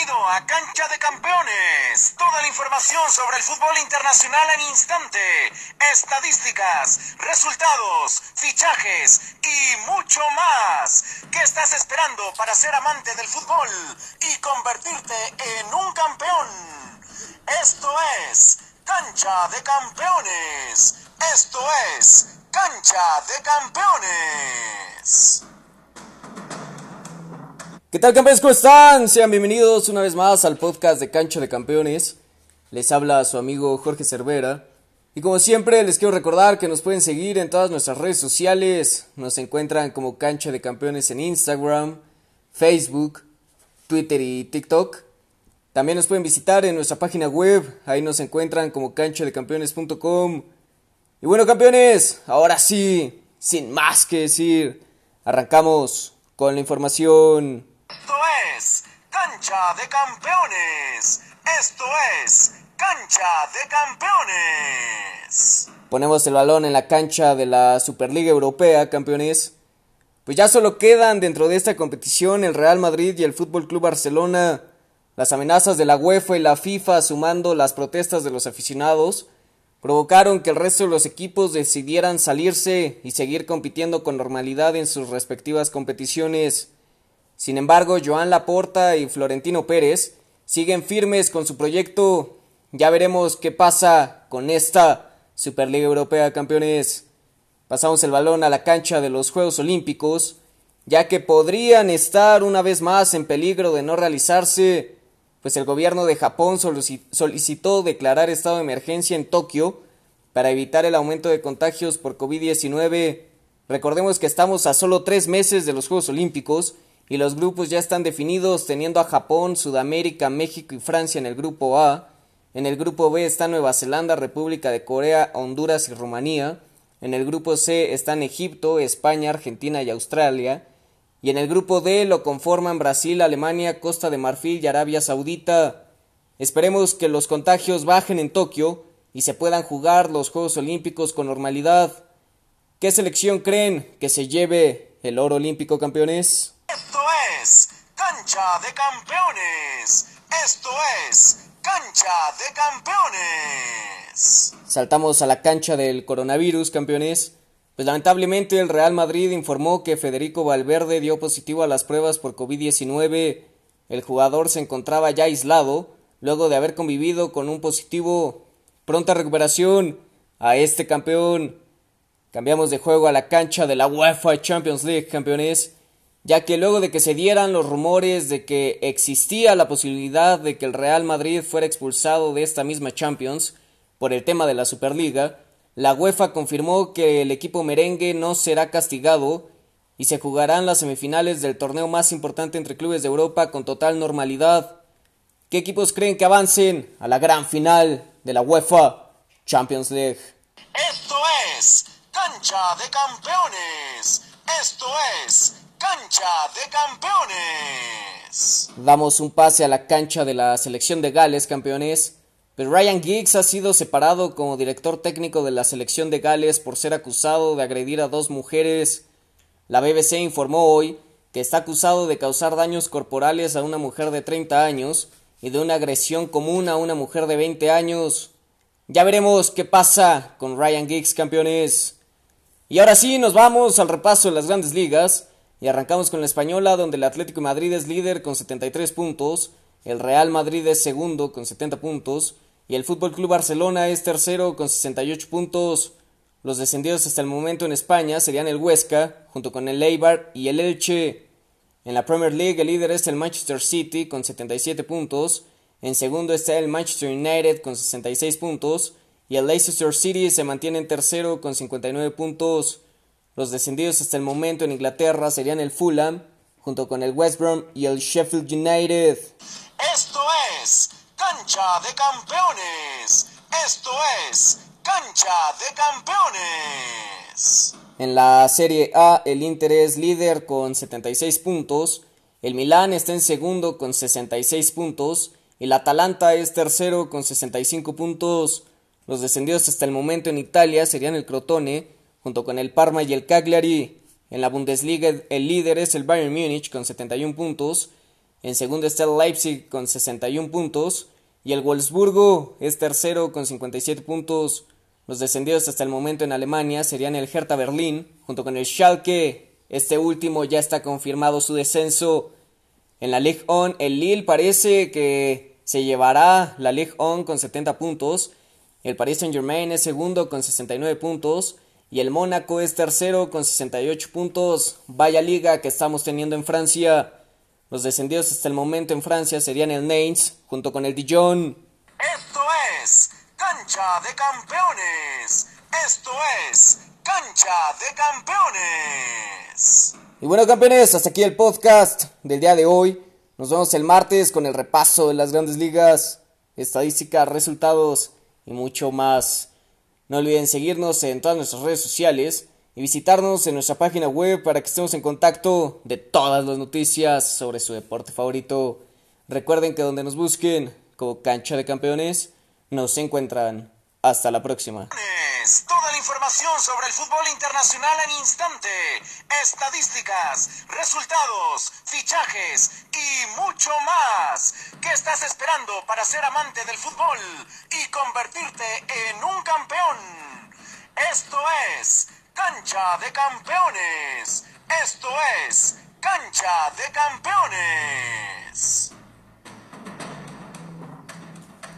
Bienvenido a Cancha de Campeones. Toda la información sobre el fútbol internacional en instante, estadísticas, resultados, fichajes y mucho más. ¿Qué estás esperando para ser amante del fútbol y convertirte en un campeón? Esto es Cancha de Campeones. Esto es Cancha de Campeones. ¿Qué tal campeones? ¿Cómo están? Sean bienvenidos una vez más al podcast de Cancha de Campeones. Les habla su amigo Jorge Cervera. Y como siempre les quiero recordar que nos pueden seguir en todas nuestras redes sociales. Nos encuentran como Cancha de Campeones en Instagram, Facebook, Twitter y TikTok. También nos pueden visitar en nuestra página web. Ahí nos encuentran como canchadecampeones.com. Y bueno campeones, ahora sí, sin más que decir, arrancamos con la información es Cancha de Campeones. Esto es Cancha de Campeones. Ponemos el balón en la cancha de la Superliga Europea, campeones. Pues ya solo quedan dentro de esta competición el Real Madrid y el Fútbol Club Barcelona. Las amenazas de la UEFA y la FIFA, sumando las protestas de los aficionados, provocaron que el resto de los equipos decidieran salirse y seguir compitiendo con normalidad en sus respectivas competiciones. Sin embargo, Joan Laporta y Florentino Pérez siguen firmes con su proyecto. Ya veremos qué pasa con esta Superliga Europea, campeones. Pasamos el balón a la cancha de los Juegos Olímpicos, ya que podrían estar una vez más en peligro de no realizarse, pues el gobierno de Japón solicitó declarar estado de emergencia en Tokio para evitar el aumento de contagios por COVID-19. Recordemos que estamos a solo tres meses de los Juegos Olímpicos y los grupos ya están definidos teniendo a Japón, Sudamérica, México y Francia en el grupo A. En el grupo B está Nueva Zelanda, República de Corea, Honduras y Rumanía. En el grupo C están Egipto, España, Argentina y Australia. Y en el grupo D lo conforman Brasil, Alemania, Costa de Marfil y Arabia Saudita. Esperemos que los contagios bajen en Tokio y se puedan jugar los Juegos Olímpicos con normalidad. ¿Qué selección creen que se lleve el oro olímpico, campeones? Cancha de Campeones. Esto es Cancha de Campeones. Saltamos a la cancha del coronavirus, campeones. Pues lamentablemente el Real Madrid informó que Federico Valverde dio positivo a las pruebas por COVID-19. El jugador se encontraba ya aislado luego de haber convivido con un positivo. Pronta recuperación a este campeón. Cambiamos de juego a la cancha de la UEFA Champions League, campeones, ya que luego de que se dieran los rumores de que existía la posibilidad de que el Real Madrid fuera expulsado de esta misma Champions por el tema de la Superliga, la UEFA confirmó que el equipo merengue no será castigado y se jugarán las semifinales del torneo más importante entre clubes de Europa con total normalidad. ¿Qué equipos creen que avancen a la gran final de la UEFA Champions League? Esto es Cancha de Campeones. Esto es Cancha de Campeones. Damos un pase a la cancha de la selección de Gales, campeones. Pero Ryan Giggs ha sido separado como director técnico de la selección de Gales por ser acusado de agredir a dos mujeres. La BBC informó hoy que está acusado de causar daños corporales a una mujer de 30 años y de una agresión común a una mujer de 20 años. Ya veremos qué pasa con Ryan Giggs, campeones. Y ahora sí, nos vamos al repaso de las grandes ligas. Y arrancamos con la española, donde el Atlético de Madrid es líder con 73 puntos, el Real Madrid es segundo con 70 puntos, y el Fútbol Club Barcelona es tercero con 68 puntos. Los descendidos hasta el momento en España serían el Huesca, junto con el Eibar y el Elche. En la Premier League el líder es el Manchester City con 77 puntos, en segundo está el Manchester United con 66 puntos y el Leicester City se mantiene en tercero con 59 puntos. Los descendidos hasta el momento en Inglaterra serían el Fulham, junto con el West Brom y el Sheffield United. Esto es Cancha de Campeones. Esto es Cancha de Campeones. En la Serie A el Inter es líder con 76 puntos, el Milán está en segundo con 66 puntos el Atalanta es tercero con 65 puntos. Los descendidos hasta el momento en Italia serían el Crotone, junto con el Parma y el Cagliari. En la Bundesliga el líder es el Bayern Múnich con 71 puntos. En segundo está el Leipzig con 61 puntos. Y el Wolfsburgo es tercero con 57 puntos. Los descendidos hasta el momento en Alemania serían el Hertha Berlín, junto con el Schalke. Este último ya está confirmado su descenso. En la Ligue 1, el Lille parece que se llevará la Ligue 1 con 70 puntos. El Paris Saint-Germain es segundo con 69 puntos. Y el Mónaco es tercero con 68 puntos. Vaya liga que estamos teniendo en Francia. Los descendidos hasta el momento en Francia serían el Nantes junto con el Dijon. Esto es Cancha de Campeones. Esto es Cancha de Campeones. Y bueno, campeones, hasta aquí el podcast del día de hoy. Nos vemos el martes con el repaso de las grandes ligas, estadísticas, resultados y mucho más. No olviden seguirnos en todas nuestras redes sociales y visitarnos en nuestra página web para que estemos en contacto de todas las noticias sobre su deporte favorito. Recuerden que donde nos busquen como cancha de campeones, nos encuentran. Hasta la próxima. Toda la información sobre el fútbol internacional en instante, estadísticas, resultados, fichajes y mucho más. ¿Qué estás esperando para ser amante del fútbol y convertirte en un campeón? Esto es Cancha de Campeones. Esto es Cancha de Campeones.